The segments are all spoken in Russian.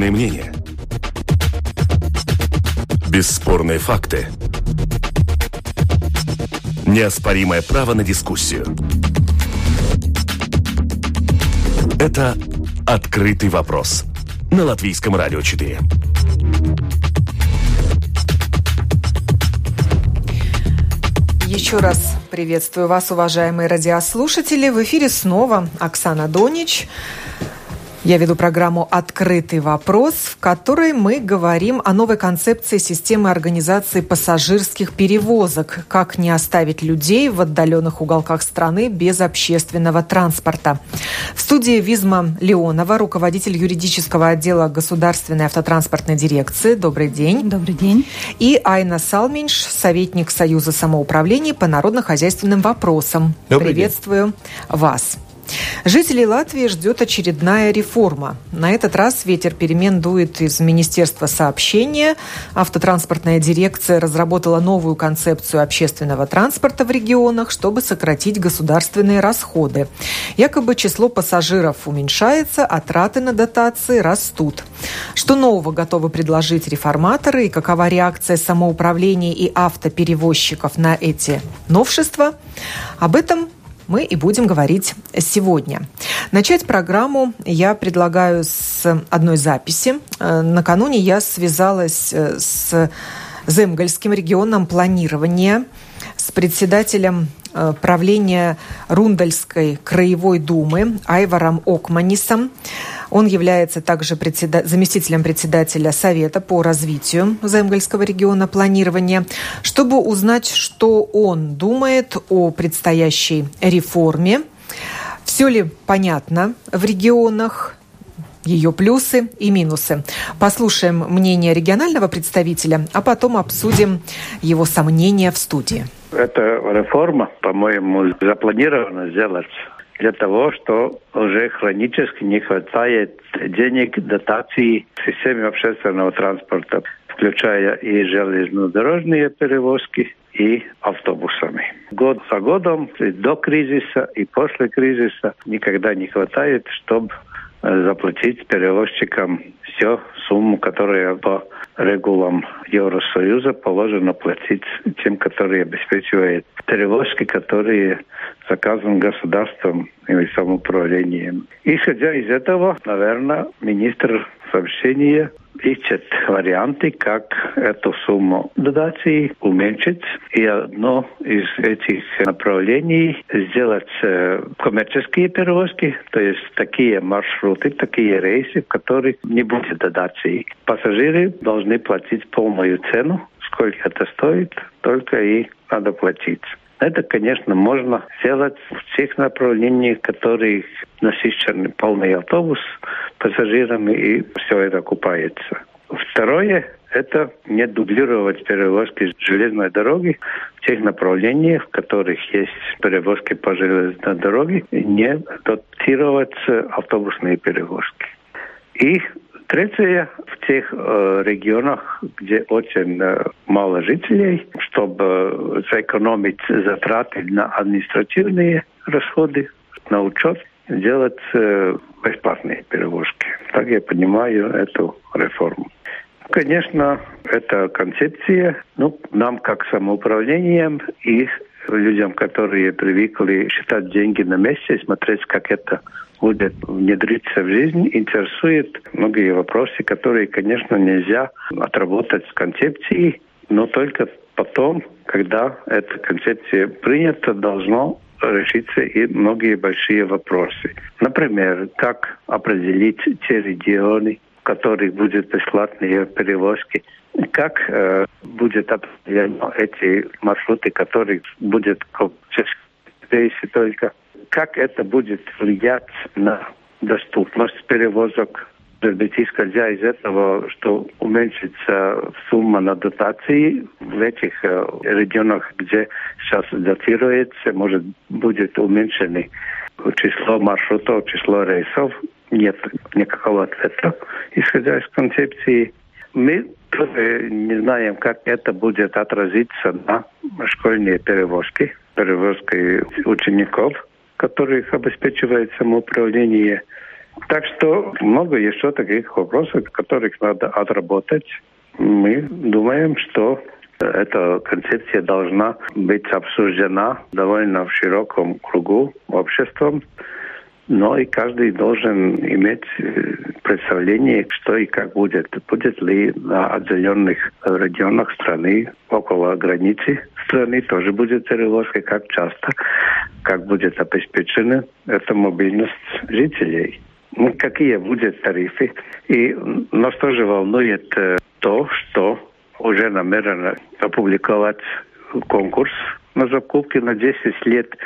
Бесспорные мнения. Бесспорные факты. Неоспоримое право на дискуссию. Это «Открытый вопрос» на Латвийском радио 4. Еще раз приветствую вас, уважаемые радиослушатели. В эфире снова Оксана Донич. Я веду программу «Открытый вопрос», в которой мы говорим о новой концепции системы организации пассажирских перевозок, как не оставить людей в отдаленных уголках страны без общественного транспорта. В студии Визма Леонова, руководитель юридического отдела Государственной автотранспортной дирекции. Добрый день. Добрый день. И Айна Салминш, советник Союза самоуправления по народно-хозяйственным вопросам. Добрый Приветствую день. вас. Жителей Латвии ждет очередная реформа. На этот раз ветер перемен дует из Министерства сообщения. Автотранспортная дирекция разработала новую концепцию общественного транспорта в регионах, чтобы сократить государственные расходы. Якобы число пассажиров уменьшается, а траты на дотации растут. Что нового готовы предложить реформаторы и какова реакция самоуправления и автоперевозчиков на эти новшества? Об этом мы и будем говорить сегодня. Начать программу я предлагаю с одной записи. Э, накануне я связалась э, с Земгольским регионом планирования, с председателем правления Рундальской краевой думы Айваром Окманисом. Он является также председа... заместителем председателя Совета по развитию Земгольского региона планирования, чтобы узнать, что он думает о предстоящей реформе. Все ли понятно в регионах, ее плюсы и минусы. Послушаем мнение регионального представителя, а потом обсудим его сомнения в студии. Эта реформа, по-моему, запланирована сделать для того, что уже хронически не хватает денег, дотаций в системе общественного транспорта, включая и железнодорожные перевозки, и автобусами. Год за годом, до кризиса, и после кризиса никогда не хватает, чтобы заплатить перевозчикам всю сумму, которая по регулам Евросоюза положено платить тем, которые обеспечивают перевозки, которые заказан государством и самоуправлением. Исходя из этого, наверное, министр сообщения ищет варианты, как эту сумму дотации уменьшить. И одно из этих направлений сделать э, коммерческие перевозки, то есть такие маршруты, такие рейсы, в которых не будет дотации. Пассажиры должны платить полную цену, сколько это стоит, только и надо платить. Это, конечно, можно сделать в тех направлениях, которые насыщены полный автобус пассажирами, и все это окупается. Второе – это не дублировать перевозки железной дороги в тех направлениях, в которых есть перевозки по железной дороге, не дотировать автобусные перевозки. И Третье, в тех э, регионах, где очень э, мало жителей, чтобы сэкономить затраты на административные расходы, на учет, делать э, бесплатные перевозки. Так я понимаю эту реформу. Конечно, это концепция, ну, нам как самоуправлением и людям, которые привыкли считать деньги на месте, смотреть, как это будет внедриться в жизнь, интересует многие вопросы, которые, конечно, нельзя отработать с концепцией, но только потом, когда эта концепция принята, должно решиться и многие большие вопросы. Например, как определить те регионы, которых будут бесплатные перевозки, как э, будет определено эти маршруты, которые будут рейсы только, как это будет влиять на доступность перевозок, быть, исходя из этого, что уменьшится сумма на дотации в этих э, регионах, где сейчас датируется, может, будет уменьшено число маршрутов, число рейсов. Нет никакого ответа, исходя из концепции. Мы тоже не знаем, как это будет отразиться на школьные перевозки, перевозки учеников, которых обеспечивает самоуправление. Так что много еще таких вопросов, которых надо отработать. Мы думаем, что эта концепция должна быть обсуждена довольно в широком кругу обществом, но и каждый должен иметь э, представление, что и как будет. Будет ли на отдаленных регионах страны, около границы страны тоже будет перевозка, как часто, как будет обеспечена эта мобильность жителей. Ну, какие будут тарифы. И нас тоже волнует э, то, что уже намерено опубликовать конкурс на закупки на 10 лет,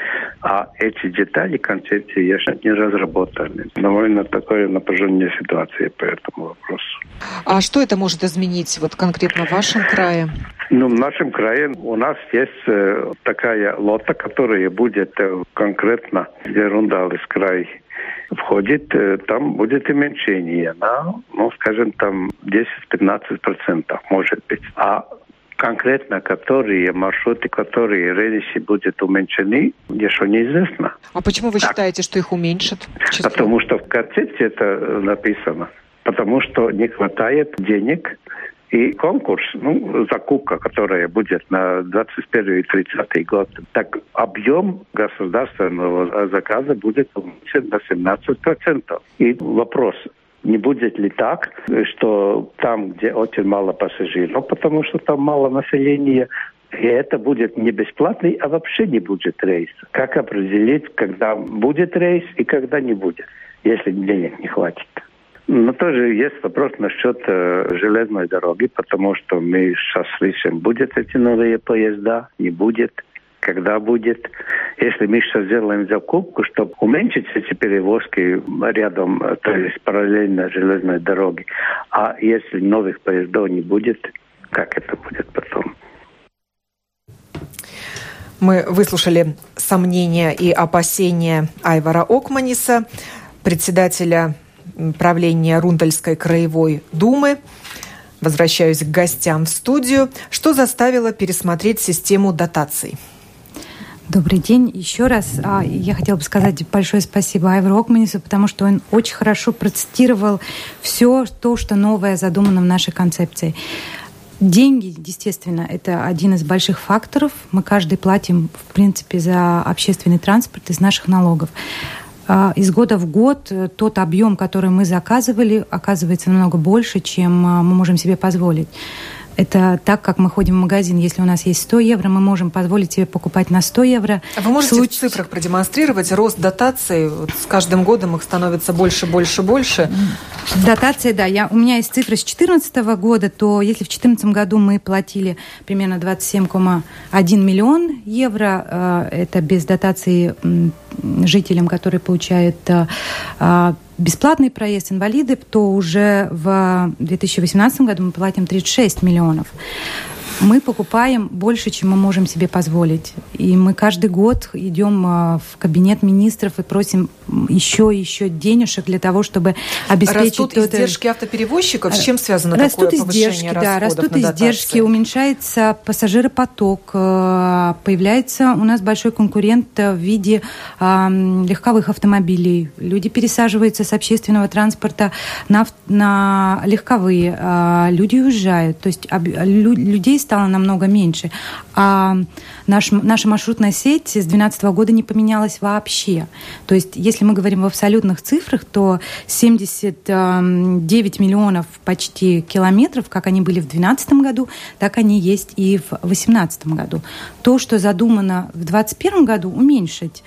а эти детали концепции еще не разработаны. Довольно такая напряженная ситуация по этому вопросу. А что это может изменить вот конкретно в вашем крае? Ну, в нашем крае у нас есть э, такая лота, которая будет э, конкретно, где Рундалис край входит, э, там будет уменьшение на, ну, скажем, там 10-15% может быть. А конкретно которые маршруты, которые рейсы будут уменьшены, еще неизвестно. А почему вы так. считаете, что их уменьшат? Число? Потому что в концепции это написано. Потому что не хватает денег и конкурс, ну, закупка, которая будет на 21 и 30 год, так объем государственного заказа будет уменьшен на 17%. И вопрос, не будет ли так, что там, где очень мало пассажиров, потому что там мало населения, и это будет не бесплатный, а вообще не будет рейс. Как определить, когда будет рейс и когда не будет, если денег не хватит? Но тоже есть вопрос насчет э, железной дороги, потому что мы сейчас слышим, будет эти новые поезда, не будет когда будет. Если мы сейчас сделаем закупку, чтобы уменьшить эти перевозки рядом, то есть параллельно железной дороге, а если новых поездов не будет, как это будет потом? Мы выслушали сомнения и опасения Айвара Окманиса, председателя правления Рундальской краевой думы. Возвращаюсь к гостям в студию. Что заставило пересмотреть систему дотаций? Добрый день. Еще раз а, я хотела бы сказать большое спасибо Айверу Окманису, потому что он очень хорошо процитировал все то, что новое задумано в нашей концепции. Деньги, естественно, это один из больших факторов. Мы каждый платим, в принципе, за общественный транспорт из наших налогов. А, из года в год тот объем, который мы заказывали, оказывается намного больше, чем а, мы можем себе позволить. Это так, как мы ходим в магазин. Если у нас есть 100 евро, мы можем позволить себе покупать на 100 евро. А вы можете Случ... в цифрах продемонстрировать рост дотаций? Вот с каждым годом их становится больше, больше, больше. Дотации, да. Я, у меня есть цифры с 2014 года, то если в 2014 году мы платили примерно 27,1 миллион евро, э, это без дотации жителям, которые получают э, э, бесплатный проезд инвалиды, то уже в 2018 году мы платим 36 миллионов мы покупаем больше, чем мы можем себе позволить. И мы каждый год идем а, в кабинет министров и просим еще и еще денежек для того, чтобы обеспечить... Растут издержки автоперевозчиков? С чем связано растут такое издержки, да, растут издержки, уменьшается пассажиропоток, а, появляется у нас большой конкурент в виде а, легковых автомобилей. Люди пересаживаются с общественного транспорта на, на легковые, а, люди уезжают. То есть людей стало намного меньше. А наш, наша маршрутная сеть с 2012 года не поменялась вообще. То есть, если мы говорим в абсолютных цифрах, то 79 миллионов почти километров, как они были в 2012 году, так они есть и в 2018 году. То, что задумано в 2021 году, уменьшить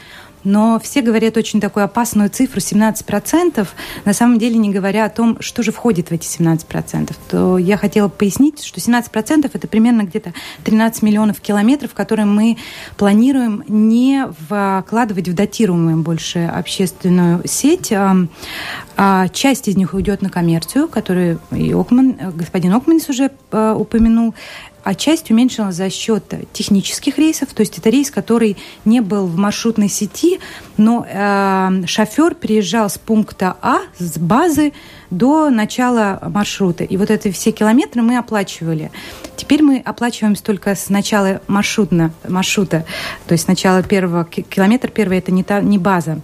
но все говорят очень такую опасную цифру 17%, на самом деле не говоря о том, что же входит в эти 17%. То я хотела пояснить, что 17% это примерно где-то 13 миллионов километров, которые мы планируем не вкладывать в датируемую больше общественную сеть. А часть из них уйдет на коммерцию, которую и Окман, господин Окманис уже э, упомянул а часть уменьшилась за счет технических рейсов, то есть это рейс, который не был в маршрутной сети, но э, шофер приезжал с пункта А, с базы до начала маршрута. И вот эти все километры мы оплачивали. Теперь мы оплачиваем только с начала маршрутно, маршрута, то есть с начала первого километра, первый это не, та, не база.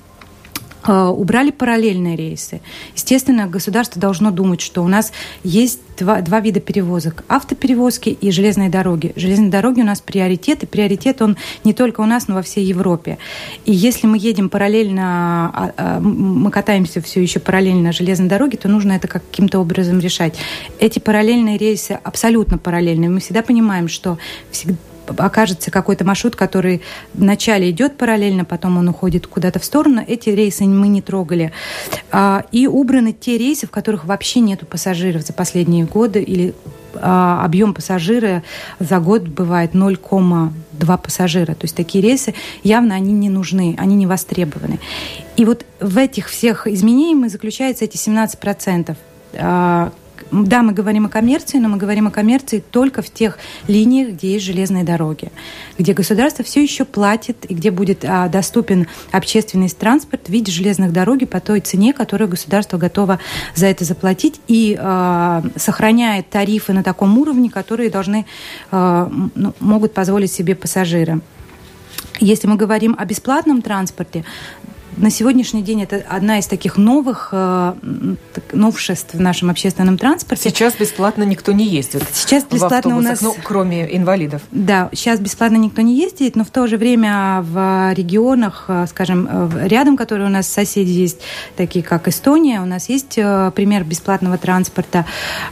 Э, убрали параллельные рейсы. Естественно, государство должно думать, что у нас есть два, два вида перевозок. Автоперевозки и железные дороги. Железные дороги у нас приоритет, и приоритет он не только у нас, но во всей Европе. И если мы едем параллельно, а, а, мы катаемся все еще параллельно железной дороге, то нужно это каким-то образом решать. Эти параллельные рейсы абсолютно параллельные. Мы всегда понимаем, что всегда окажется какой-то маршрут, который вначале идет параллельно, потом он уходит куда-то в сторону, эти рейсы мы не трогали. А, и убраны те рейсы, в которых вообще нету пассажиров за последние годы, или а, объем пассажира за год бывает 0,2 пассажира. То есть такие рейсы явно они не нужны, они не востребованы. И вот в этих всех изменениях заключаются эти 17%, да, мы говорим о коммерции, но мы говорим о коммерции только в тех линиях, где есть железные дороги, где государство все еще платит и где будет а, доступен общественный транспорт в виде железных дорог по той цене, которую государство готово за это заплатить и а, сохраняет тарифы на таком уровне, которые должны, а, ну, могут позволить себе пассажиры. Если мы говорим о бесплатном транспорте, на сегодняшний день это одна из таких новых э, новшеств в нашем общественном транспорте. Сейчас бесплатно никто не ездит. Сейчас бесплатно у нас, ну, кроме инвалидов. Да, сейчас бесплатно никто не ездит, но в то же время в регионах, э, скажем, э, рядом, которые у нас соседи есть, такие как Эстония, у нас есть пример бесплатного транспорта.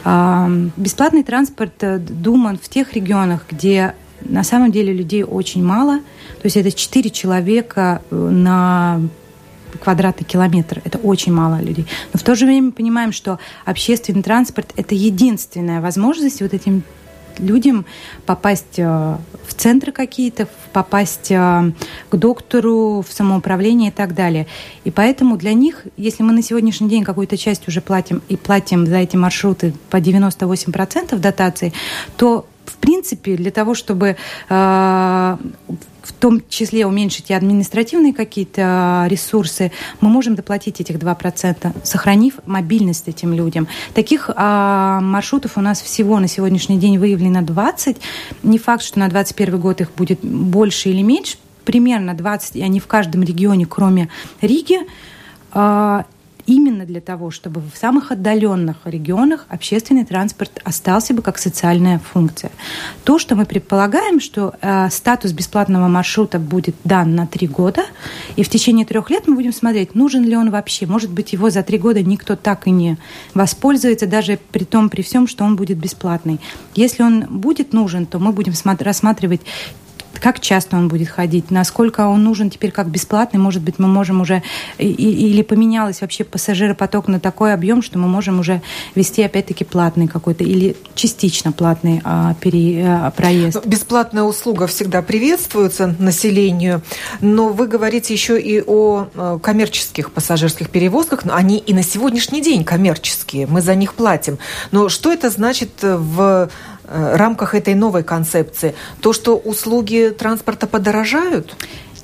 Бесплатный транспорт думан в тех регионах, где на самом деле людей очень мало. То есть это 4 человека на квадратный километр. Это очень мало людей. Но в то же время мы понимаем, что общественный транспорт – это единственная возможность вот этим людям попасть э, в центры какие-то, попасть э, к доктору, в самоуправление и так далее. И поэтому для них, если мы на сегодняшний день какую-то часть уже платим и платим за эти маршруты по 98% дотации, то в принципе, для того, чтобы э, в том числе уменьшить и административные какие-то ресурсы, мы можем доплатить этих 2%, сохранив мобильность этим людям. Таких а, маршрутов у нас всего на сегодняшний день выявлено 20. Не факт, что на 2021 год их будет больше или меньше, примерно 20, и они в каждом регионе, кроме Риги. А, именно для того, чтобы в самых отдаленных регионах общественный транспорт остался бы как социальная функция. То, что мы предполагаем, что э, статус бесплатного маршрута будет дан на три года, и в течение трех лет мы будем смотреть, нужен ли он вообще. Может быть, его за три года никто так и не воспользуется, даже при том, при всем, что он будет бесплатный. Если он будет нужен, то мы будем рассматривать как часто он будет ходить, насколько он нужен теперь как бесплатный, может быть, мы можем уже, или поменялось вообще пассажиропоток на такой объем, что мы можем уже вести опять-таки платный какой-то или частично платный а, пере, а, проезд. Бесплатная услуга всегда приветствуется населению, но вы говорите еще и о а, коммерческих пассажирских перевозках, но они и на сегодняшний день коммерческие, мы за них платим. Но что это значит в Э, рамках этой новой концепции? То, что услуги транспорта подорожают?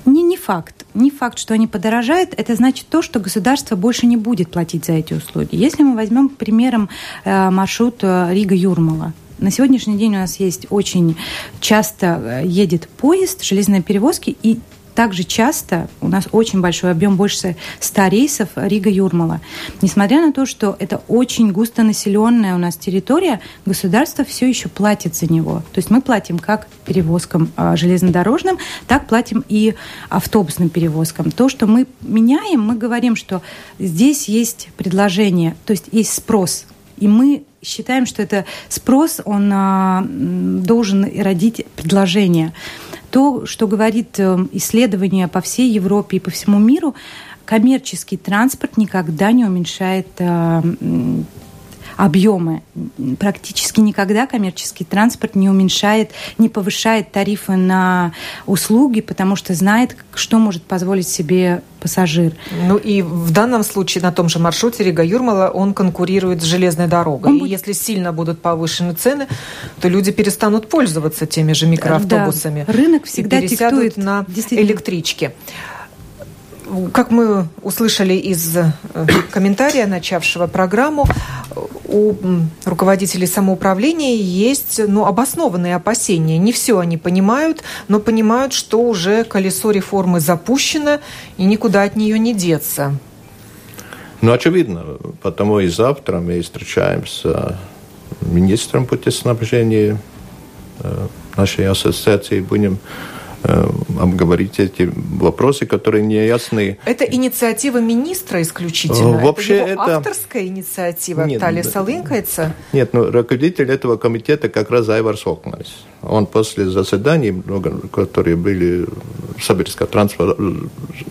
Не, не факт. Не факт, что они подорожают. Это значит то, что государство больше не будет платить за эти услуги. Если мы возьмем примером э, маршрут э, Рига-Юрмала, на сегодняшний день у нас есть очень часто едет поезд железной перевозки, и также часто у нас очень большой объем, больше 100 рейсов Рига-Юрмала. Несмотря на то, что это очень густонаселенная у нас территория, государство все еще платит за него. То есть мы платим как перевозкам а, железнодорожным, так платим и автобусным перевозкам. То, что мы меняем, мы говорим, что здесь есть предложение, то есть есть спрос. И мы считаем, что это спрос, он а, должен родить предложение. То, что говорит э, исследование по всей Европе и по всему миру, коммерческий транспорт никогда не уменьшает э, объемы. Практически никогда коммерческий транспорт не уменьшает, не повышает тарифы на услуги, потому что знает, что может позволить себе пассажир. Ну и в данном случае на том же маршруте Рига-Юрмала он конкурирует с железной дорогой. Он и будет... если сильно будут повышены цены, то люди перестанут пользоваться теми же микроавтобусами. Да. Рынок всегда и диктует на электричке. Как мы услышали из э, комментария, начавшего программу, у руководителей самоуправления есть ну, обоснованные опасения. Не все они понимают, но понимают, что уже колесо реформы запущено и никуда от нее не деться. Ну, очевидно, потому и завтра мы встречаемся с министром путеснабжения нашей ассоциации, будем Э, обговорить эти вопросы, которые не ясны. Это инициатива министра исключительно? Вообще это, это... авторская инициатива нет, Талия Салынкайца? Нет, ну, руководитель этого комитета как раз Айвар Сокманис. Он после заседаний, много, которые были в Сибирском транспорт,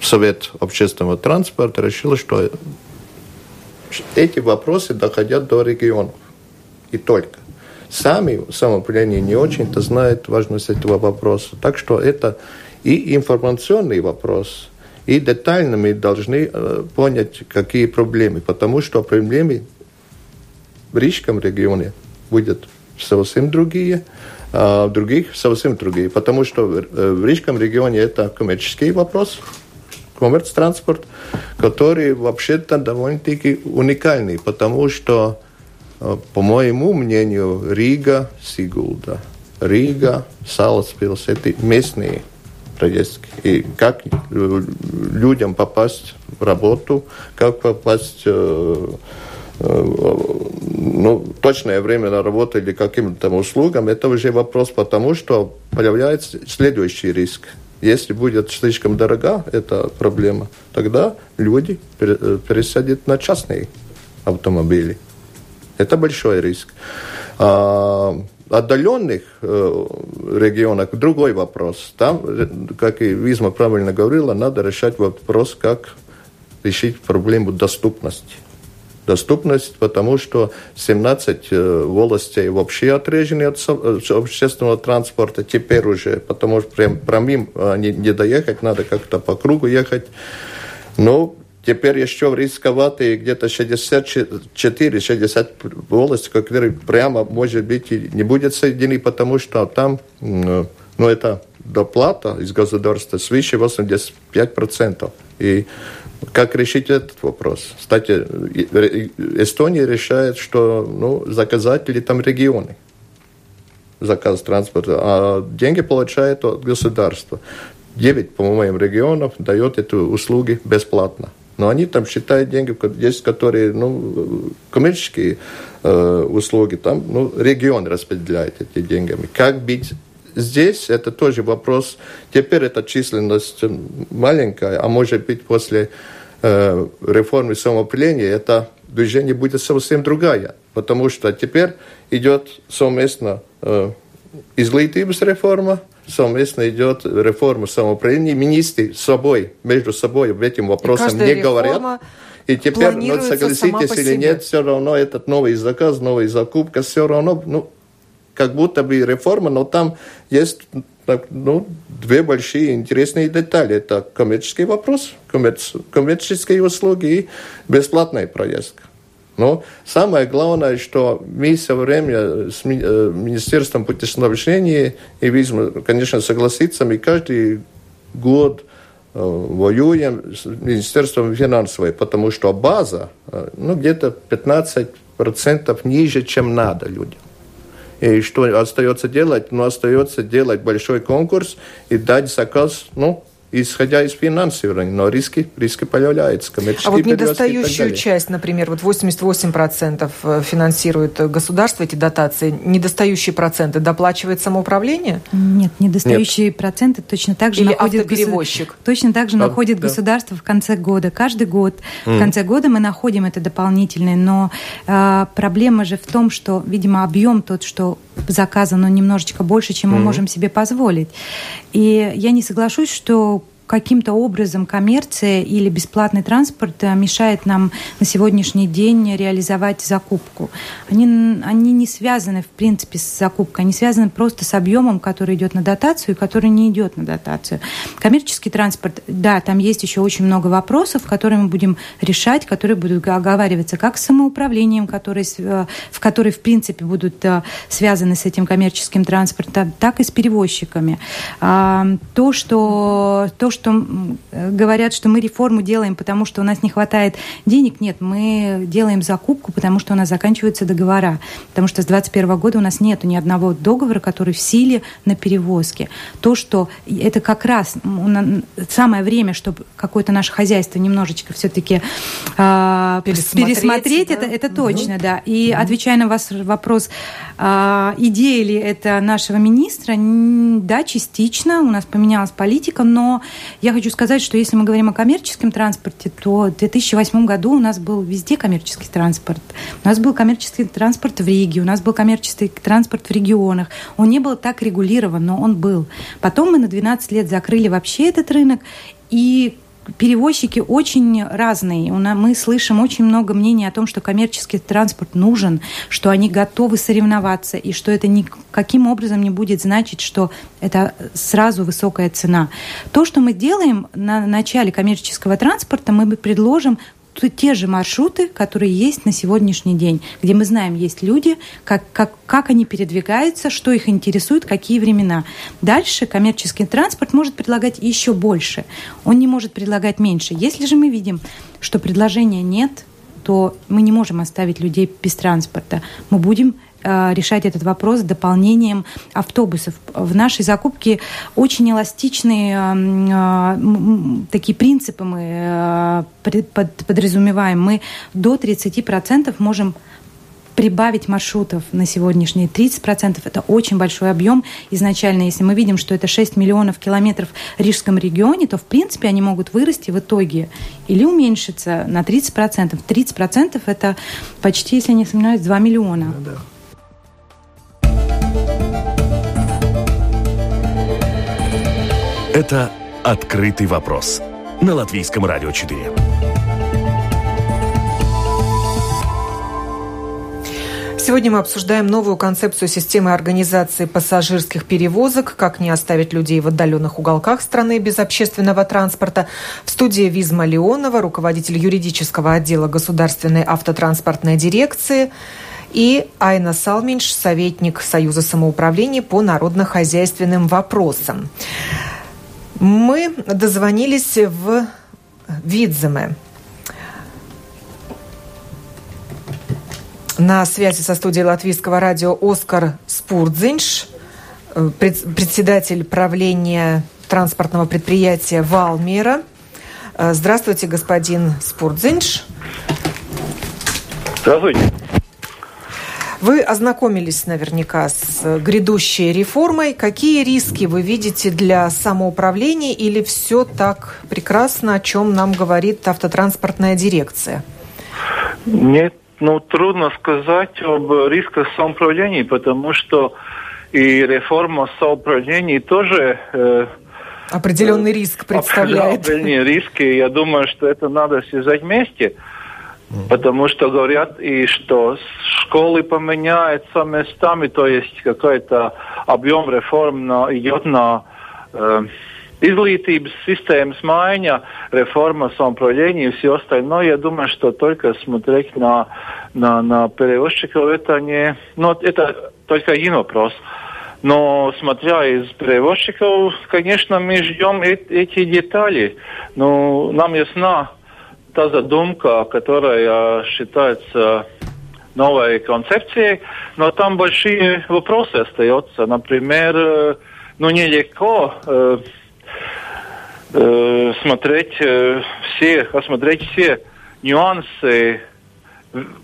Совет общественного транспорта, решил, что эти вопросы доходят до регионов. И только сами самоуправление не очень-то знают важность этого вопроса. Так что это и информационный вопрос, и детально мы должны э, понять, какие проблемы. Потому что проблемы в Рижском регионе будут совсем другие, а в других совсем другие. Потому что в Рижском регионе это коммерческий вопрос, коммерц-транспорт, который вообще-то довольно-таки уникальный, потому что Э, по моему мнению, Рига, Сигулда, Рига, Саласпилс – это местные поездки. И как людям попасть в работу, как попасть э, э, ну, точное время на работу или каким-то услугам, это уже вопрос, потому что появляется следующий риск. Если будет слишком дорога эта проблема, тогда люди пересадят на частные автомобили. Это большой риск. А, отдаленных э, регионах другой вопрос. Там, как и Визма правильно говорила, надо решать вопрос, как решить проблему доступности. Доступность, потому что 17 э, волостей вообще отрезаны от общественного транспорта теперь уже, потому что прям прямым не, не доехать, надо как-то по кругу ехать. Но Теперь еще рисковатые где-то 64-60 волос, которые прямо, может быть, и не будет соединены, потому что там, ну, это доплата из государства свыше 85%. И как решить этот вопрос? Кстати, Эстония решает, что ну, заказатели там регионы заказ транспорта, а деньги получает от государства. Девять, по-моему, регионов дает эти услуги бесплатно. Но они там считают деньги, есть которые, ну, коммерческие э, услуги, там, ну, регион распределяет эти деньги. Как быть здесь, это тоже вопрос. Теперь эта численность маленькая, а может быть после э, реформы самоуправления это движение будет совсем другая, потому что теперь идет совместно э, изглитības реформа, совместно идет реформа самоуправления. Министры с собой, между собой об этим вопросом не говорят. И теперь, ну, согласитесь или нет, все равно этот новый заказ, новая закупка, все равно, ну, как будто бы реформа, но там есть ну, две большие интересные детали. Это коммерческий вопрос, коммерческие услуги и бесплатная проездка. Но самое главное, что мы все время с э, Министерством путешествий и визма, конечно, согласиться, мы каждый год э, воюем с Министерством финансовой, потому что база э, ну, где-то 15% ниже, чем надо людям. И что остается делать? Ну, остается делать большой конкурс и дать заказ, ну, исходя из финансирования, но риски, риски появляются. А вот недостающую часть, например, вот 88% э, финансирует государство эти дотации, недостающие проценты доплачивает самоуправление? Нет, недостающие Нет. проценты точно так же Или находит автоперевозчик? Госу... Точно так же а, находит да. государство в конце года. Каждый год mm. в конце года мы находим это дополнительное, но э, проблема же в том, что, видимо, объем тот, что заказан, он немножечко больше, чем мы mm. можем себе позволить. И я не соглашусь, что каким-то образом коммерция или бесплатный транспорт э, мешает нам на сегодняшний день реализовать закупку. Они, они не связаны, в принципе, с закупкой, они связаны просто с объемом, который идет на дотацию и который не идет на дотацию. Коммерческий транспорт, да, там есть еще очень много вопросов, которые мы будем решать, которые будут оговариваться как с самоуправлением, которые, э, в которые, в принципе, будут э, связаны с этим коммерческим транспортом, так и с перевозчиками. То, что, то, что говорят, что мы реформу делаем, потому что у нас не хватает денег, нет, мы делаем закупку, потому что у нас заканчиваются договора. Потому что с 2021 года у нас нет ни одного договора, который в силе на перевозке. То, что это как раз самое время, чтобы какое-то наше хозяйство немножечко все-таки э, а, пересмотреть, пересмотреть да? это, это точно, угу. да. И угу. отвечая на ваш вопрос, э, идея ли это нашего министра, да, частично, у нас поменялась политика, но я хочу сказать, что если мы говорим о коммерческом транспорте, то в 2008 году у нас был везде коммерческий транспорт. У нас был коммерческий транспорт в Риге, у нас был коммерческий транспорт в регионах. Он не был так регулирован, но он был. Потом мы на 12 лет закрыли вообще этот рынок, и перевозчики очень разные. Мы слышим очень много мнений о том, что коммерческий транспорт нужен, что они готовы соревноваться, и что это никаким образом не будет значить, что это сразу высокая цена. То, что мы делаем на начале коммерческого транспорта, мы предложим те же маршруты, которые есть на сегодняшний день, где мы знаем, есть люди, как, как, как они передвигаются, что их интересует, какие времена. Дальше коммерческий транспорт может предлагать еще больше, он не может предлагать меньше. Если же мы видим, что предложения нет, то мы не можем оставить людей без транспорта. Мы будем решать этот вопрос дополнением автобусов. В нашей закупке очень эластичные э, такие принципы мы э, подразумеваем. Мы до 30% можем прибавить маршрутов на сегодняшние 30%. Это очень большой объем. Изначально, если мы видим, что это 6 миллионов километров в Рижском регионе, то, в принципе, они могут вырасти в итоге или уменьшиться на 30%. 30% это почти, если не сомневаюсь, 2 миллиона. Да, да. Это «Открытый вопрос» на Латвийском радио 4. Сегодня мы обсуждаем новую концепцию системы организации пассажирских перевозок, как не оставить людей в отдаленных уголках страны без общественного транспорта. В студии Визма Леонова, руководитель юридического отдела Государственной автотранспортной дирекции, и Айна Салминш, советник Союза самоуправления по народно-хозяйственным вопросам. Мы дозвонились в Видземе. На связи со студией Латвийского радио Оскар Спурдзинш, э, председатель правления транспортного предприятия «Валмера». Э, здравствуйте, господин Спурдзинш. Здравствуйте. Вы ознакомились наверняка с грядущей реформой. Какие риски вы видите для самоуправления или все так прекрасно, о чем нам говорит автотранспортная дирекция? Нет, ну трудно сказать об рисках самоуправления, потому что и реформа самоуправления тоже э, определенный риск представляет. Определенные риски. Я думаю, что это надо связать вместе. Потому что говорят и что школы поменяются местами, то есть какой-то объем реформ на, идет на э, изglītības системas майня, реформа самоуправления и все остальное. Я думаю, что только смотреть на, на, на перевозчиков, это не... Ну, это только один вопрос. Но смотря из перевозчиков, конечно, мы ждем эти детали. Но нам ясно, та задумка, которая считается новой концепцией, но там большие вопросы остаются. Например, э, ну нелегко э, э, смотреть э, все, осмотреть все нюансы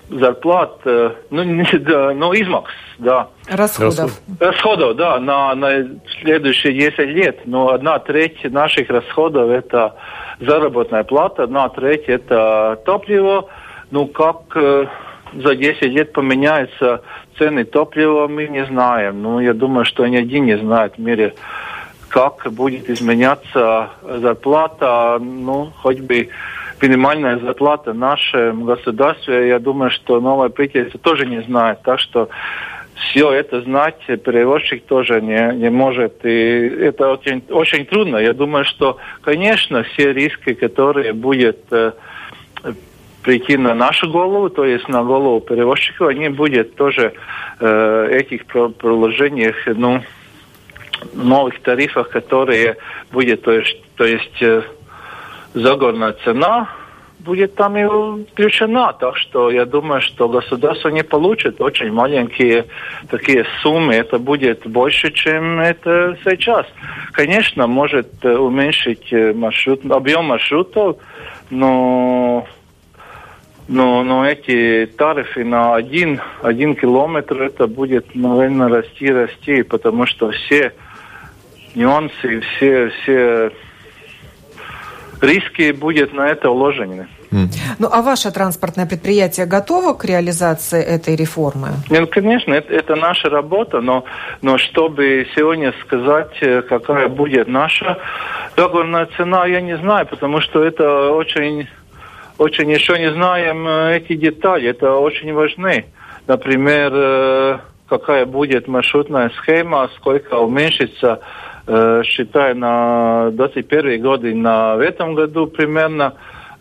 зарплат, э, ну, не, да, ну, измакс, да. Расходов. Расходов, да, на, на следующие 10 лет. Но одна треть наших расходов это заработная плата, одна треть это топливо. Ну, как э, за 10 лет поменяются цены топлива, мы не знаем. Ну, я думаю, что ни один не знает в мире, как будет изменяться зарплата, ну, хоть бы минимальная зарплата в нашем государстве, я думаю, что новое правительство тоже не знает. Так что все это знать перевозчик тоже не, не может. И это очень, очень трудно. Я думаю, что, конечно, все риски, которые будут э, прийти на нашу голову, то есть на голову перевозчиков, они будут тоже э, этих приложениях, ну, новых тарифах, которые будет, то есть, то есть э, загорная цена будет там и включена. Так что я думаю, что государство не получит очень маленькие такие суммы. Это будет больше, чем это сейчас. Конечно, может э, уменьшить э, маршрут, объем маршрутов, но но, но эти тарифы на один, один километр, это будет, наверное, расти, расти, потому что все нюансы, все, все риски будут на это уложены. Ну, а ваше транспортное предприятие готово к реализации этой реформы? Ну, конечно, это, это наша работа, но, но чтобы сегодня сказать, э, какая будет наша договорная цена, я не знаю, потому что это очень, очень еще не знаем э, эти детали, это очень важны. Например, э, какая будет маршрутная схема, сколько уменьшится считай, на 21 год и на в этом году примерно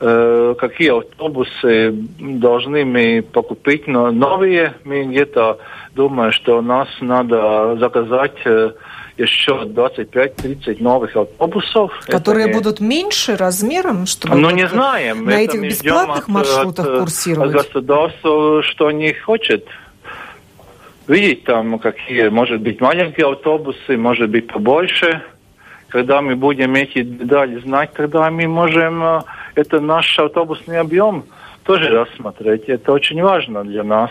Э, какие автобусы должны мы покупить, но новые мы где-то думаю, что нас надо заказать э, еще 25-30 новых автобусов. Которые не... будут меньше размером, чтобы ну, не знаем. на этих бесплатных от, маршрутах от, курсировать? От государства, что не хочет видеть там какие, может быть, маленькие автобусы, может быть, побольше. Когда мы будем эти детали знать, тогда мы можем это наш автобусный объем тоже рассмотреть. Это очень важно для нас.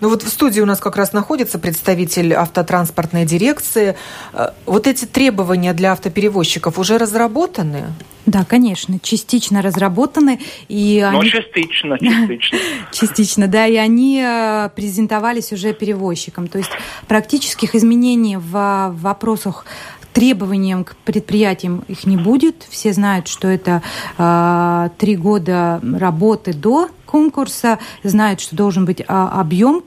Ну вот в студии у нас как раз находится представитель автотранспортной дирекции. Э, вот эти требования для автоперевозчиков уже разработаны? Да, конечно, частично разработаны. И ну, они... частично, частично. частично, да, и они э, презентовались уже перевозчикам. То есть практических изменений в вопросах требованиям к предприятиям их не будет. Все знают, что это э, три года работы до конкурса, знают, что должен быть э, объем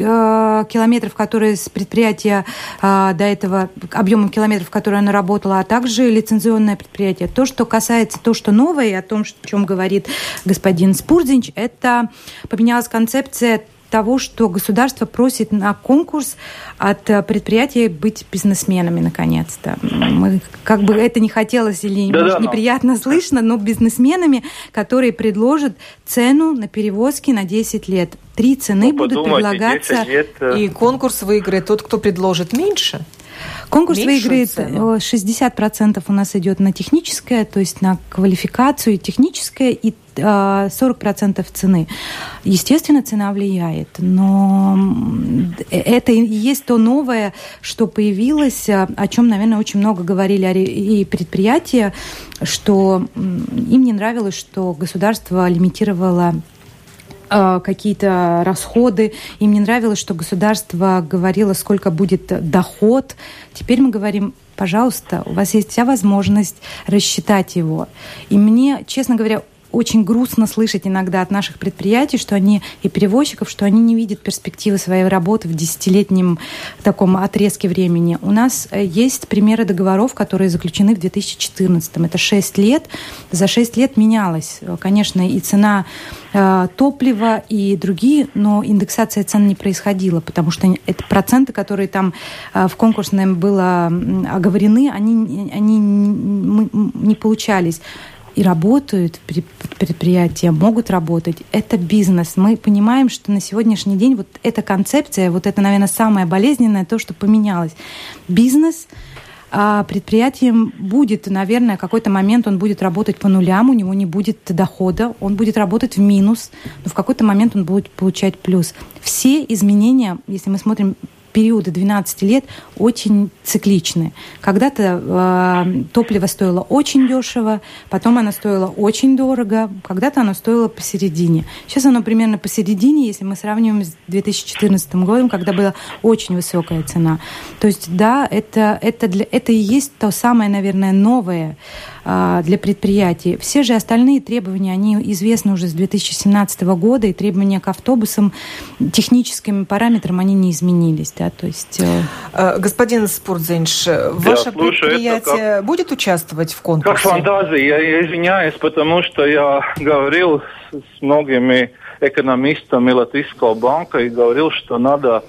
а, километров, которые с предприятия до этого, объемом километров, которые оно работало, а также лицензионное предприятие. То, что касается, то, что новое, о том, о чем говорит господин Спурдзинч, это поменялась концепция того, что государство просит на конкурс от э, предприятий быть бизнесменами наконец-то. Мы, как бы это не хотелось или да, может, да, неприятно но... слышно, но бизнесменами, которые предложат цену на перевозки на 10 лет. Три цены ну, будут предлагаться. Лет... Э, И конкурс выиграет тот, кто предложит меньше. Конкурс Меньшую выиграет цену. 60% у нас идет на техническое, то есть на квалификацию техническое, и 40% а, цены. Естественно, цена влияет, но это и есть то новое, что появилось, а, о чем, наверное, очень много говорили и предприятия, что им не нравилось, что государство лимитировало а, какие-то расходы. Им не нравилось, что государство говорило, сколько будет доход. Теперь мы говорим, пожалуйста, у вас есть вся возможность рассчитать его. И мне, честно говоря, очень грустно слышать иногда от наших предприятий, что они и перевозчиков, что они не видят перспективы своей работы в десятилетнем таком отрезке времени. У нас э, есть примеры договоров, которые заключены в 2014. Это 6 лет. За 6 лет менялась, конечно, и цена э, топлива, и другие, но индексация цен не происходила, потому что это проценты, которые там э, в конкурсном было оговорены, они, они не получались и работают предприятия, могут работать. Это бизнес. Мы понимаем, что на сегодняшний день вот эта концепция, вот это, наверное, самое болезненное, то, что поменялось. Бизнес а предприятием будет, наверное, какой-то момент он будет работать по нулям, у него не будет дохода, он будет работать в минус, но в какой-то момент он будет получать плюс. Все изменения, если мы смотрим периоды 12 лет очень цикличны. Когда-то э, топливо стоило очень дешево, потом оно стоило очень дорого, когда-то оно стоило посередине. Сейчас оно примерно посередине, если мы сравниваем с 2014 годом, когда была очень высокая цена. То есть, да, это, это, для, это и есть то самое, наверное, новое, а, для предприятий. Все же остальные требования, они известны уже с 2017 года, и требования к автобусам, техническим параметрам, они не изменились. Да? То есть... Э, э, Господин Спурдзинш, ваше слушаю, предприятие как... будет участвовать в конкурсе? Как фантазия, я извиняюсь, потому что я говорил с многими экономистами Латвийского банка и говорил, что надо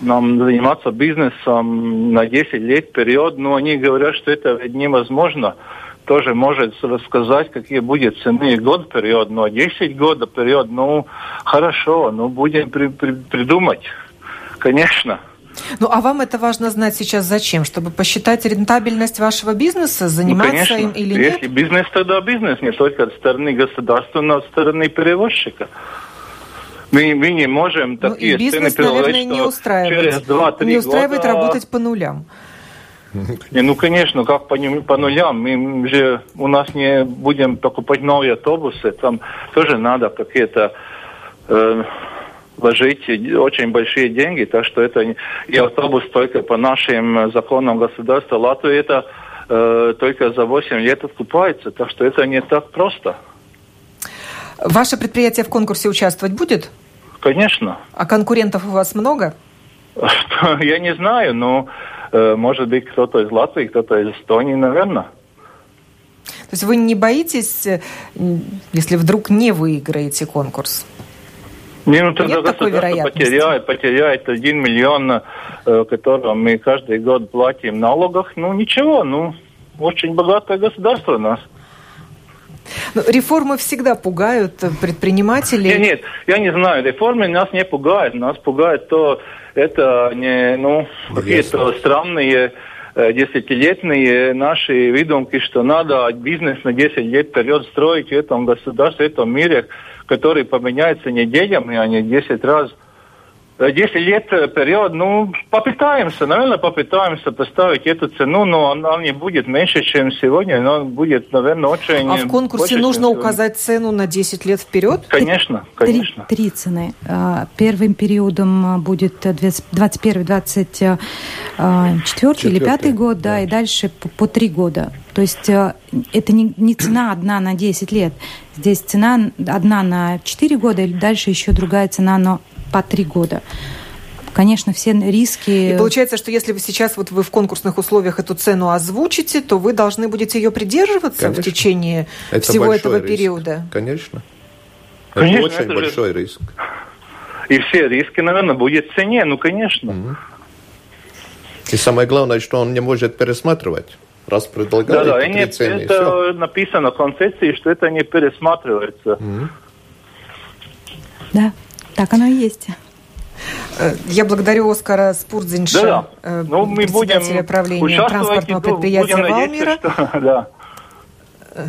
нам заниматься бизнесом на 10 лет период, но они говорят, что это невозможно. Тоже может рассказать, какие будут цены год период, но 10 год период, ну, хорошо, ну, будем при, при, придумать, конечно. Ну, а вам это важно знать сейчас зачем? Чтобы посчитать рентабельность вашего бизнеса, заниматься ну, конечно. им или нет? Если бизнес, тогда бизнес, не только от стороны государства, но от стороны перевозчика. Мы, мы не можем ну, такие и бизнес, цены наверное, не устраивает. через 2-3 Не устраивает года... работать по нулям. Не, ну, конечно, как по, по нулям. Мы же у нас не будем покупать новые автобусы. Там тоже надо какие-то э, вложить очень большие деньги. Так что это и автобус только по нашим законам государства Латвии это э, только за 8 лет откупается. Так что это не так просто. Ваше предприятие в конкурсе участвовать будет? Конечно. А конкурентов у вас много? Я не знаю, но э, может быть кто-то из Латвии, кто-то из Эстонии, наверное. То есть вы не боитесь, э, если вдруг не выиграете конкурс? Не, ну тогда Нет такой вероятности? потеряет, потеряет один миллион, э, которого мы каждый год платим налогах. Ну ничего, ну очень богатое государство у нас. Но ну, реформы всегда пугают предпринимателей. Нет, нет, я не знаю, реформы нас не пугают. Нас пугает то, это не, ну, какие-то странные э, десятилетние наши выдумки, что надо бизнес на 10 лет вперед строить в этом государстве, в этом мире, который поменяется неделями, а не 10 раз 10 лет э, период, ну, попытаемся, наверное, попытаемся поставить эту цену, но она не будет меньше, чем сегодня, но будет, наверное, очень... А в конкурсе больше, нужно указать цену на 10 лет вперед? Конечно, конечно. Три, три цены. А, первым периодом будет 21, 24 или 5 год, да, и дальше по, по 3 года. То есть э, это не, не цена одна на 10 лет. Здесь цена одна на 4 года, и дальше еще другая цена на по три года конечно, все риски... И получается, что если вы сейчас вот вы в конкурсных условиях эту цену озвучите, то вы должны будете ее придерживаться конечно. в течение это всего этого риск. периода? Конечно. Это конечно, очень это большой же... риск. И все риски, наверное, будет в цене, ну, конечно. Угу. И самое главное, что он не может пересматривать. Раз предлагают да, да, и цены, это написано в концепции, что это не пересматривается. Угу. Да. Так оно и есть. Э, я благодарю Оскара Спурдзинша, да, да. Ну, мы будем правления транспортного предприятия Валмира, что, да.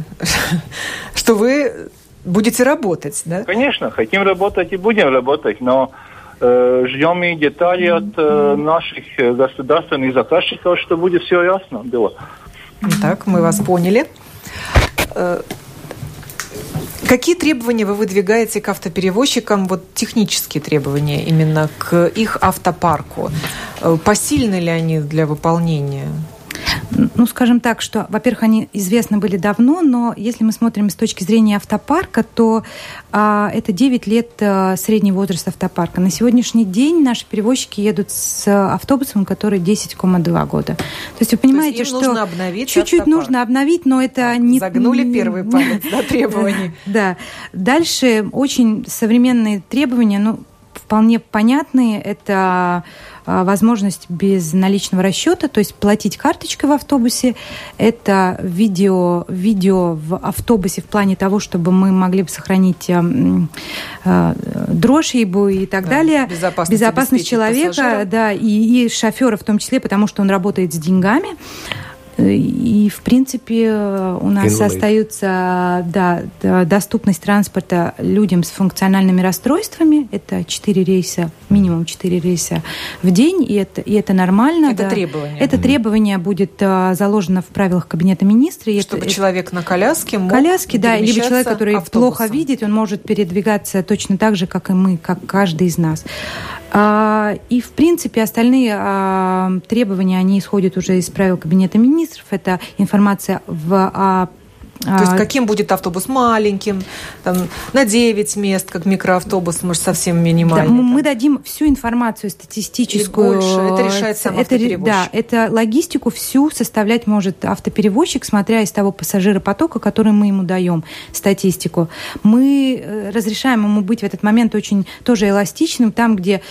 что вы будете работать, да? Конечно, хотим работать и будем работать, но э, ждем и детали от э, наших государственных заказчиков, что будет все ясно было. Так, мы вас поняли. Э, Какие требования вы выдвигаете к автоперевозчикам, вот технические требования именно к их автопарку? Э, посильны ли они для выполнения? Ну, скажем так, что, во-первых, они известны были давно, но если мы смотрим с точки зрения автопарка, то а, это 9 лет а, средний возраст автопарка. На сегодняшний день наши перевозчики едут с автобусом, который 10,2 года. То есть вы понимаете, что чуть-чуть нужно обновить, но это не... Загнули первый палец до требований. Да. Дальше очень современные требования, ну, вполне понятные. Это возможность без наличного расчета, то есть платить карточкой в автобусе. Это видео, видео в автобусе в плане того, чтобы мы могли бы сохранить э, э, дрожь ибо и так да, далее. Безопасность, безопасность человека, да, и, и шофера в том числе, потому что он работает с деньгами. И, в принципе, у нас Инвалид. остается да, доступность транспорта людям с функциональными расстройствами. Это 4 рейса, минимум 4 рейса в день, и это, и это нормально. Это да. требование. Это mm требование будет а, заложено в правилах Кабинета министров. Чтобы это, человек на коляске мог Коляске, да, либо человек, который автобусом. плохо видит, он может передвигаться точно так же, как и мы, как каждый из нас. А, и, в принципе, остальные а, требования, они исходят уже из правил Кабинета министров. Это информация в То есть а, каким будет автобус? Маленьким, там, на 9 мест, как микроавтобус, может, совсем минимальный. Да, мы дадим всю информацию статистическую. Или больше. Это решает сам это, автоперевозчик. Да, это логистику всю составлять может автоперевозчик, смотря из того пассажиропотока, который мы ему даем, статистику. Мы э, разрешаем ему быть в этот момент очень тоже эластичным. Там, где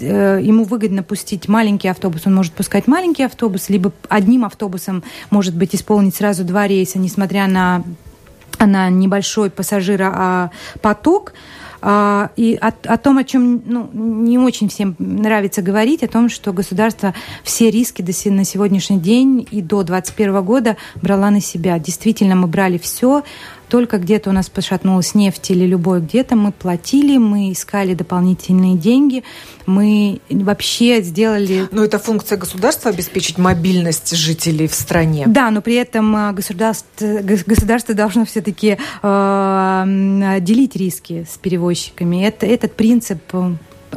э, ему выгодно пустить маленький автобус, он может пускать маленький автобус, либо одним автобусом может быть исполнить сразу два рейса, несмотря на на, небольшой пассажиропоток. А, и о, о том, о чем ну, не очень всем нравится говорить, о том, что государство все риски до, на сегодняшний день и до 2021 года брала на себя. Действительно, мы брали все, только где-то у нас пошатнулась нефть или любой где-то, мы платили, мы искали дополнительные деньги, мы вообще сделали... Но это функция государства обеспечить мобильность жителей в стране. Да, но при этом а, государство, государство должно все-таки э, делить риски с перевозчиками. Это, этот принцип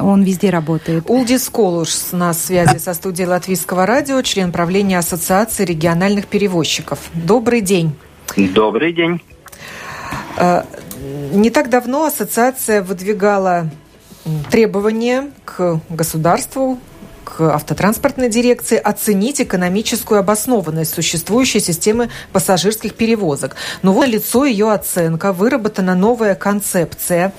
он везде работает. Улдис Колуш на связи со студией Латвийского радио, член правления Ассоциации региональных перевозчиков. Добрый день. Добрый день. Э, не так давно ассоциация выдвигала требования к государству, к автотранспортной дирекции оценить экономическую обоснованность существующей системы пассажирских перевозок. Но вот лицо ее оценка, выработана новая концепция.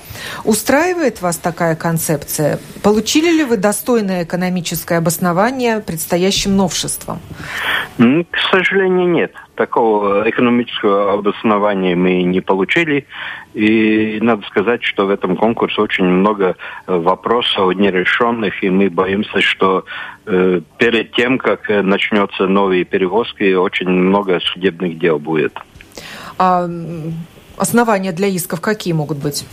Устраивает вас такая концепция? Получили ли вы достойное экономическое обоснование предстоящим новшествам? К сожалению, нет такого экономического обоснования мы не получили. И надо сказать, что в этом конкурсе очень много э, вопросов нерешенных, и мы боимся, что э, перед тем, как э, начнется новые перевозки, очень много судебных дел будет. А основания для исков какие могут быть?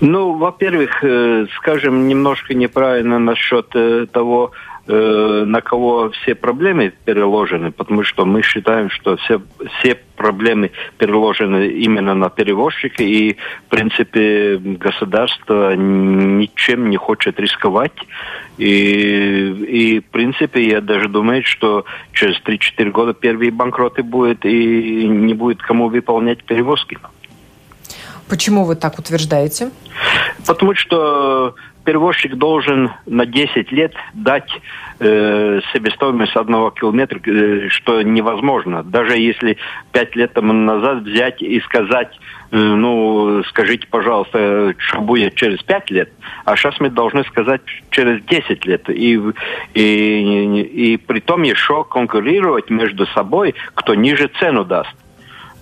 Ну, во-первых, э, скажем, немножко неправильно насчет того, Э, на кого все проблемы переложены, потому что мы считаем, что все, все проблемы переложены именно на перевозчика, и, в принципе, государство ничем не хочет рисковать. И, и в принципе, я даже думаю, что через 3-4 года первые банкроты будут, и не будет кому выполнять перевозки. Почему вы так утверждаете? Потому что перевозчик должен на 10 лет дать э, себестоимость одного километра, э, что невозможно. Даже если 5 лет тому назад взять и сказать, э, ну, скажите, пожалуйста, что будет через 5 лет, а сейчас мы должны сказать через 10 лет. И, и, и, и при том еще конкурировать между собой, кто ниже цену даст.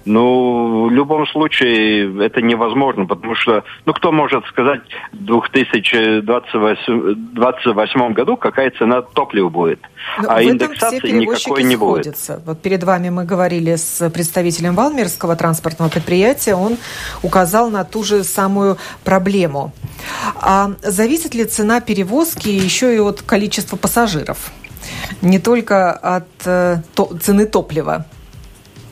Ну, в любом случае это невозможно, потому что, ну, кто может сказать в 2028 году, какая цена топлива будет? Но ну, а индексации никакой не будет. Вот перед вами мы говорили с представителем Валмерского транспортного предприятия, он указал на ту же самую проблему. А зависит ли цена перевозки еще и от количества пассажиров? Не только от э, то, цены топлива?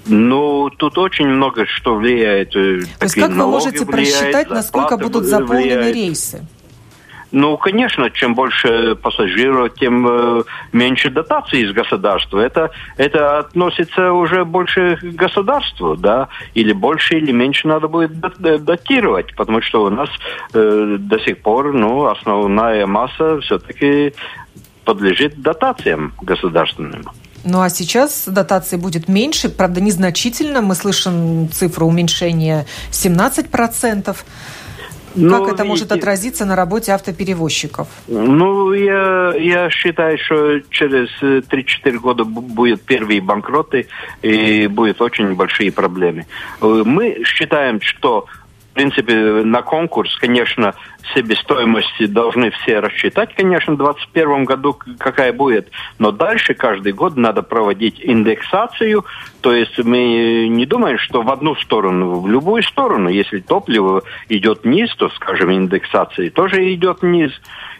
Ну, тут очень много что влияет. Э, То есть как вы можете влияет, просчитать, насколько будут заполнены влияет. рейсы? Ну, конечно, чем больше пассажиров, тем э, меньше дотаций из государства. Это, это относится уже больше к государству, да, или больше, или меньше надо будет датировать, потому что у нас э, до сих пор, ну, основная масса все-таки подлежит дотациям государственным. Ну а сейчас дотации будет меньше, правда, незначительно. Мы слышим цифру уменьшения 17%. Ну, как это видите, может отразиться на работе автоперевозчиков? Ну, я, я считаю, что через 3-4 года будут первые банкроты и будут очень большие проблемы. Мы считаем, что в принципе, на конкурс, конечно, себестоимости должны все рассчитать, конечно, в 2021 году какая будет. Но дальше каждый год надо проводить индексацию. То есть мы не думаем, что в одну сторону, в любую сторону. Если топливо идет вниз, то, скажем, индексация тоже идет вниз.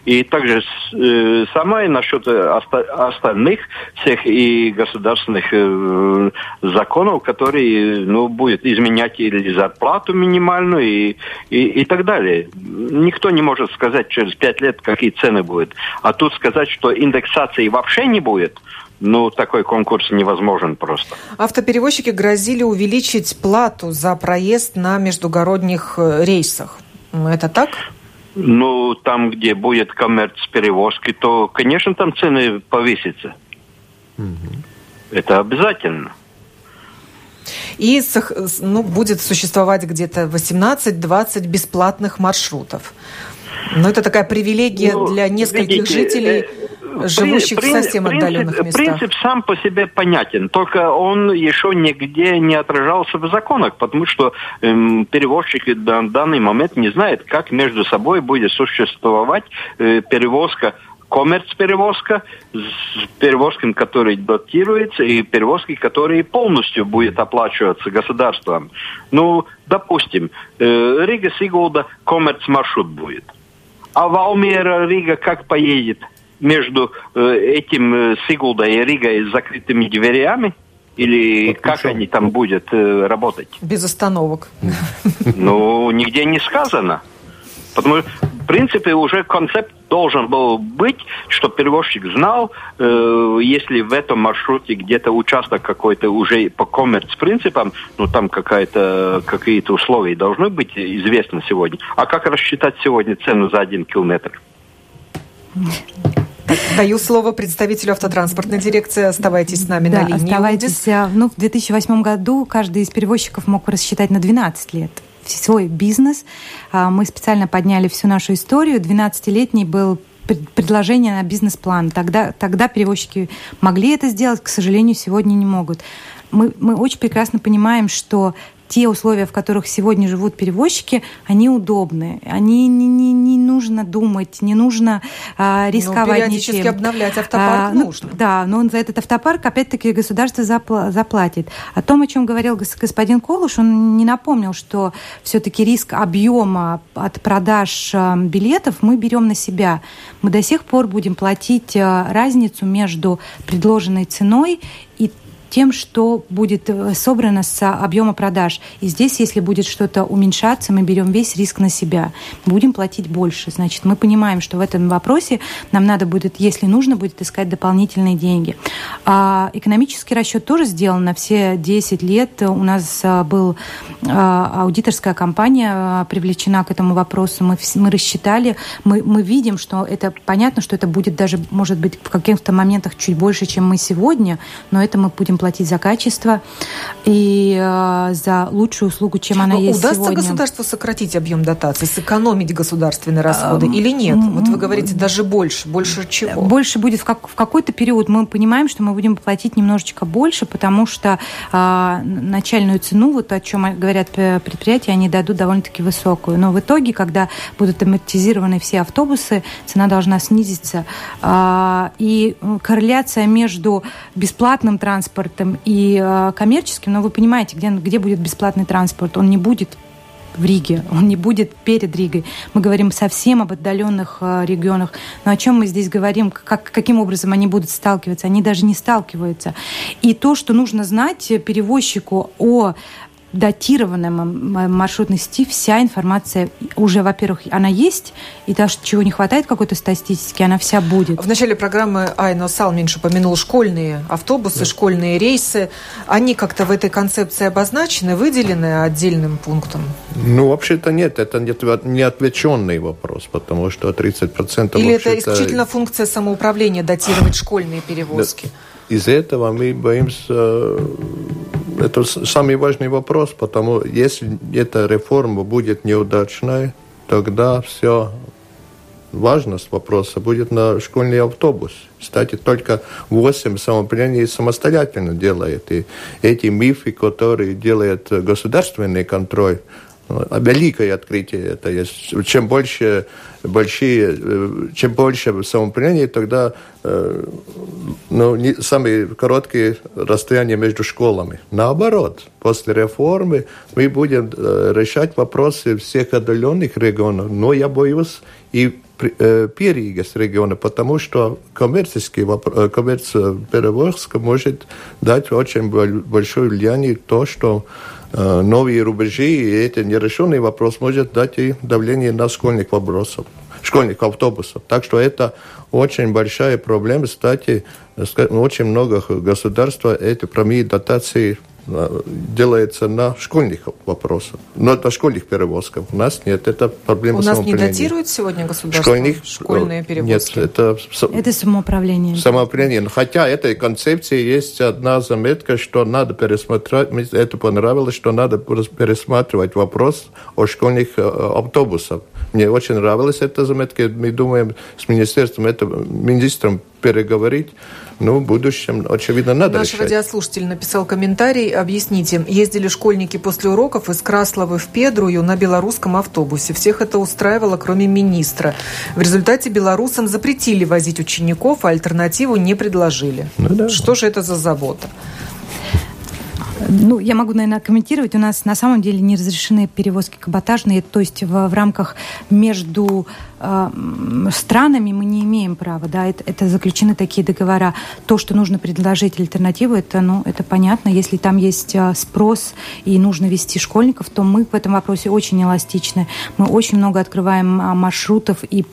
И также э, сама и насчет остальных всех и государственных э, законов, которые ну, будет изменять или зарплату минимальную и, и, и так далее. Никто не может сказать через пять лет, какие цены будут. А тут сказать, что индексации вообще не будет, ну, такой конкурс невозможен просто. Автоперевозчики грозили увеличить плату за проезд на междугородних э, рейсах. Это так? Ну, там, где будет коммерц-перевозки, то, конечно, там цены повысятся. Угу. Это обязательно. И ну, будет существовать где-то 18-20 бесплатных маршрутов. Но это такая привилегия ну, для нескольких видите, жителей, э, живущих при, в совсем принцип, отдаленных местах. Принцип сам по себе понятен, только он еще нигде не отражался в законах, потому что эм, перевозчики на данный момент не знают, как между собой будет существовать э, перевозка коммерц-перевозка с перевозками, которые датируются, и перевозки, которые полностью будет оплачиваться государством. Ну, допустим, э, Рига-Сигулда коммерц-маршрут будет. А Валмера Рига как поедет? Между э, этим э, Сигулдой и Ригой с закрытыми дверями? Или как они там будут э, работать? Без остановок. Ну, нигде не сказано. Потому что, в принципе, уже концепт должен был быть, чтобы перевозчик знал, э, если в этом маршруте где-то участок какой-то уже по коммерц-принципам, ну там какая-то, какие-то условия должны быть известны сегодня. А как рассчитать сегодня цену за один километр? Даю слово представителю автотранспортной дирекции. Оставайтесь с нами да, на линии. Оставайтесь. Ну, в 2008 году каждый из перевозчиков мог рассчитать на 12 лет свой бизнес. А, мы специально подняли всю нашу историю. 12-летний был предложение на бизнес-план. Тогда, тогда перевозчики могли это сделать, к сожалению, сегодня не могут. Мы, мы очень прекрасно понимаем, что те условия, в которых сегодня живут перевозчики, они удобны. Они не, не, не нужно думать, не нужно а, ну, рисковать ну, периодически ничем. обновлять автопарк а, ну, нужно. Да, но он за этот автопарк опять-таки государство запла- заплатит. О том, о чем говорил господин Колуш, он не напомнил, что все-таки риск объема от продаж а, билетов мы берем на себя. Мы до сих пор будем платить а, разницу между предложенной ценой и тем, что будет э, собрано с объема продаж. И здесь, если будет что-то уменьшаться, мы берем весь риск на себя. Будем платить больше. Значит, мы понимаем, что в этом вопросе нам надо будет, если нужно, будет искать дополнительные деньги. А экономический расчет тоже сделан на все 10 лет. У нас а, был а, аудиторская компания привлечена к этому вопросу. Мы, мы рассчитали, мы, мы видим, что это понятно, что это будет даже, может быть, в каких-то моментах чуть больше, чем мы сегодня, но это мы будем платить за качество и э, за лучшую услугу, чем она Но есть удастся сегодня. Удастся государству сократить объем дотации, сэкономить государственные расходы или нет? Вот вы говорите, даже больше. Больше чего? Больше будет в, как, в какой-то период. Мы понимаем, что мы будем платить немножечко больше, потому что э, начальную цену, вот о чем говорят предприятия, они дадут довольно-таки высокую. Но в итоге, когда будут амортизированы все автобусы, цена должна снизиться. Э, и корреляция между бесплатным транспортом транспортом и э, коммерческим, но вы понимаете, где, где будет бесплатный транспорт. Он не будет в Риге, он не будет перед Ригой. Мы говорим совсем об отдаленных э, регионах. Но о чем мы здесь говорим, как, каким образом они будут сталкиваться? Они даже не сталкиваются. И то, что нужно знать перевозчику о датированной маршрутной сети вся информация уже, во-первых, она есть, и то, чего не хватает какой-то статистики, она вся будет. В начале программы Айно Салминш упомянул школьные автобусы, да. школьные рейсы. Они как-то в этой концепции обозначены, выделены отдельным пунктом? Ну, вообще-то нет, это не отвлеченный вопрос, потому что 30% Или это исключительно функция самоуправления датировать школьные перевозки? Из-за этого мы боимся это самый важный вопрос, потому если эта реформа будет неудачной, тогда все важность вопроса будет на школьный автобус. Кстати, только 8 самоуправлений самостоятельно делает. И эти мифы, которые делает государственный контроль, великое открытие это есть. Чем больше большие, э, чем больше самоуправления, тогда э, ну, не, самые короткие расстояния между школами. Наоборот, после реформы мы будем э, решать вопросы всех отдаленных регионов, но я боюсь и Периgas региона, потому что коммерческий коммерц-перевозка может дать очень большое влияние то, что новые рубежи, и это нерешенный вопрос может дать и давление на школьных вопросов школьных автобусов. Так что это очень большая проблема. Кстати, очень много государств эти прямые дотации делается на школьных вопросах, но на школьных перевозках. У нас нет, это проблема У нас не датирует сегодня государство Школьных, школьные перевозки? Нет, это... Это самоуправление. Самоуправление. Хотя этой концепции есть одна заметка, что надо пересмотреть, мне это понравилось, что надо пересматривать вопрос о школьных э, автобусах. Мне очень нравилась эта заметка. Мы думаем с министерством, это министром переговорить. Ну, в будущем, очевидно, надо Наш решать. радиослушатель написал комментарий. Объясните, ездили школьники после уроков из Красловы в Педрую на белорусском автобусе. Всех это устраивало, кроме министра. В результате белорусам запретили возить учеников, а альтернативу не предложили. Ну, да. Что же это за забота? Ну, я могу, наверное, комментировать. У нас на самом деле не разрешены перевозки каботажные, то есть в, в рамках между э, странами мы не имеем права, да, это, это заключены такие договора. То, что нужно предложить альтернативу, это, ну, это понятно. Если там есть э, спрос и нужно вести школьников, то мы в этом вопросе очень эластичны. Мы очень много открываем э, маршрутов и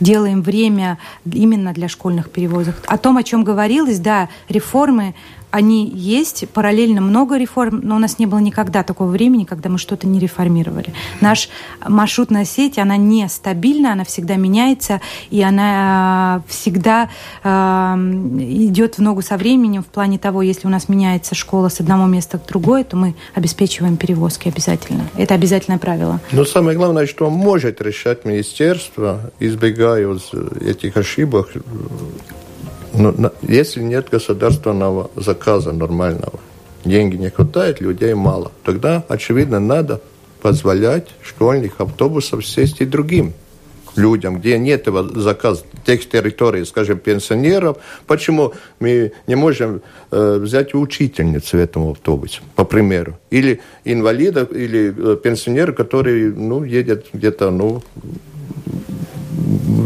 делаем время именно для школьных перевозок. О том, о чем говорилось, да, реформы они есть, параллельно много реформ, но у нас не было никогда такого времени, когда мы что-то не реформировали. Наша маршрутная сеть, она нестабильна, она всегда меняется, и она э, всегда э, идет в ногу со временем в плане того, если у нас меняется школа с одного места к другое, то мы обеспечиваем перевозки обязательно. Это обязательное правило. Но самое главное, что может решать министерство, избегая этих ошибок, ну, если нет государственного заказа нормального, деньги не хватает, людей мало, тогда, очевидно, надо позволять школьных автобусов сесть и другим людям, где нет этого заказа, тех территорий, скажем, пенсионеров. Почему мы не можем э, взять учительницу в этом автобусе, по примеру? Или инвалидов, или э, пенсионеров, которые ну, едет где-то ну,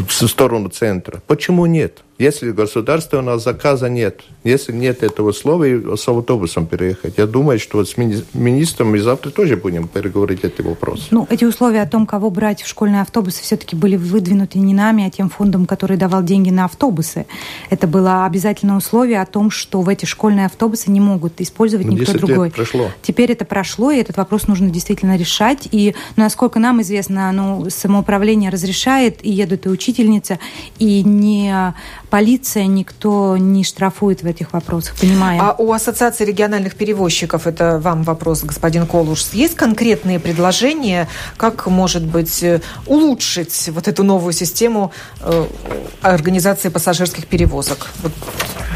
в сторону центра. Почему нет? Если государственного заказа нет, если нет этого условия, с автобусом переехать, я думаю, что с мини- министром мы завтра тоже будем переговорить эти вопросы. Ну, эти условия о том, кого брать в школьные автобусы, все-таки были выдвинуты не нами, а тем фондом, который давал деньги на автобусы. Это было обязательное условие о том, что в эти школьные автобусы не могут использовать ну, никто другой. Лет прошло. Теперь это прошло, и этот вопрос нужно действительно решать. И, ну, насколько нам известно, ну, самоуправление разрешает, и едут и учительница, и не полиция, никто не штрафует в этих вопросах, понимаем. А у Ассоциации региональных перевозчиков, это вам вопрос, господин Колуш, есть конкретные предложения, как, может быть, э, улучшить вот эту новую систему э, организации пассажирских перевозок? Вот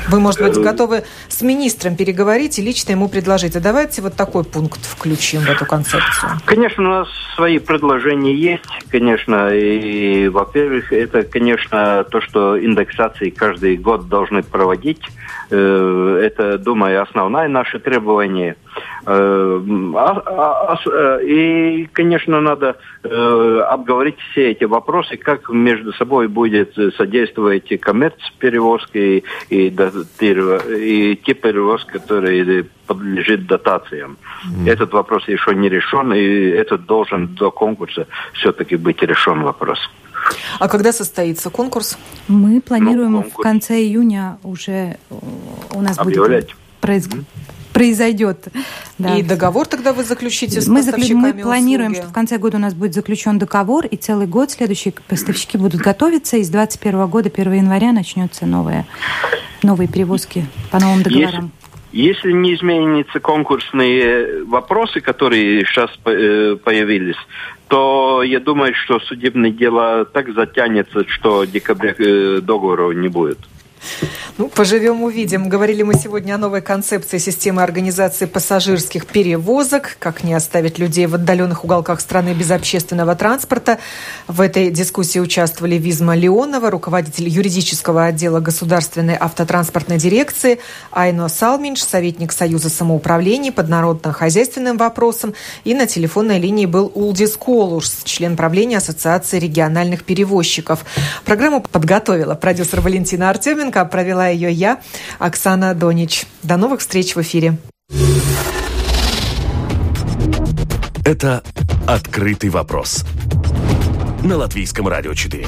вы, может быть, готовы с министром переговорить и лично ему предложить. А давайте вот такой пункт включим в эту концепцию. Конечно, у нас свои предложения есть, конечно. И, во-первых, это, конечно, то, что индексация конференции каждый год должны проводить. Э, это, думаю, основное наше требование. Э, а, а, а, э, и, конечно, надо обговорить все эти вопросы, как между собой будет содействовать коммерц-перевозки и, и те перевозки, которые подлежит дотациям. Mm. Этот вопрос еще не решен, и этот должен до конкурса все-таки быть решен вопрос. А когда состоится конкурс? Мы планируем ну, в конце июня уже э, у нас Объявлять. будет произ... mm произойдет. Да. И договор тогда вы заключите с мы поставщиками Мы планируем, услуги. что в конце года у нас будет заключен договор, и целый год следующие поставщики будут готовиться, и с 2021 года, 1 января, начнется новые, новые перевозки по новым договорам. Если, если не изменятся конкурсные вопросы, которые сейчас э, появились, то я думаю, что судебное дело так затянется, что декабря э, договора не будет. Ну, поживем, увидим. Говорили мы сегодня о новой концепции системы организации пассажирских перевозок, как не оставить людей в отдаленных уголках страны без общественного транспорта. В этой дискуссии участвовали Визма Леонова, руководитель юридического отдела Государственной автотранспортной дирекции, Айно Салминш, советник Союза самоуправления по народно-хозяйственным вопросам, и на телефонной линии был Улдис Колуш, член правления Ассоциации региональных перевозчиков. Программу подготовила продюсер Валентина Артеменко, провела ее я, Оксана Донич. До новых встреч в эфире. Это «Открытый вопрос» на Латвийском радио 4.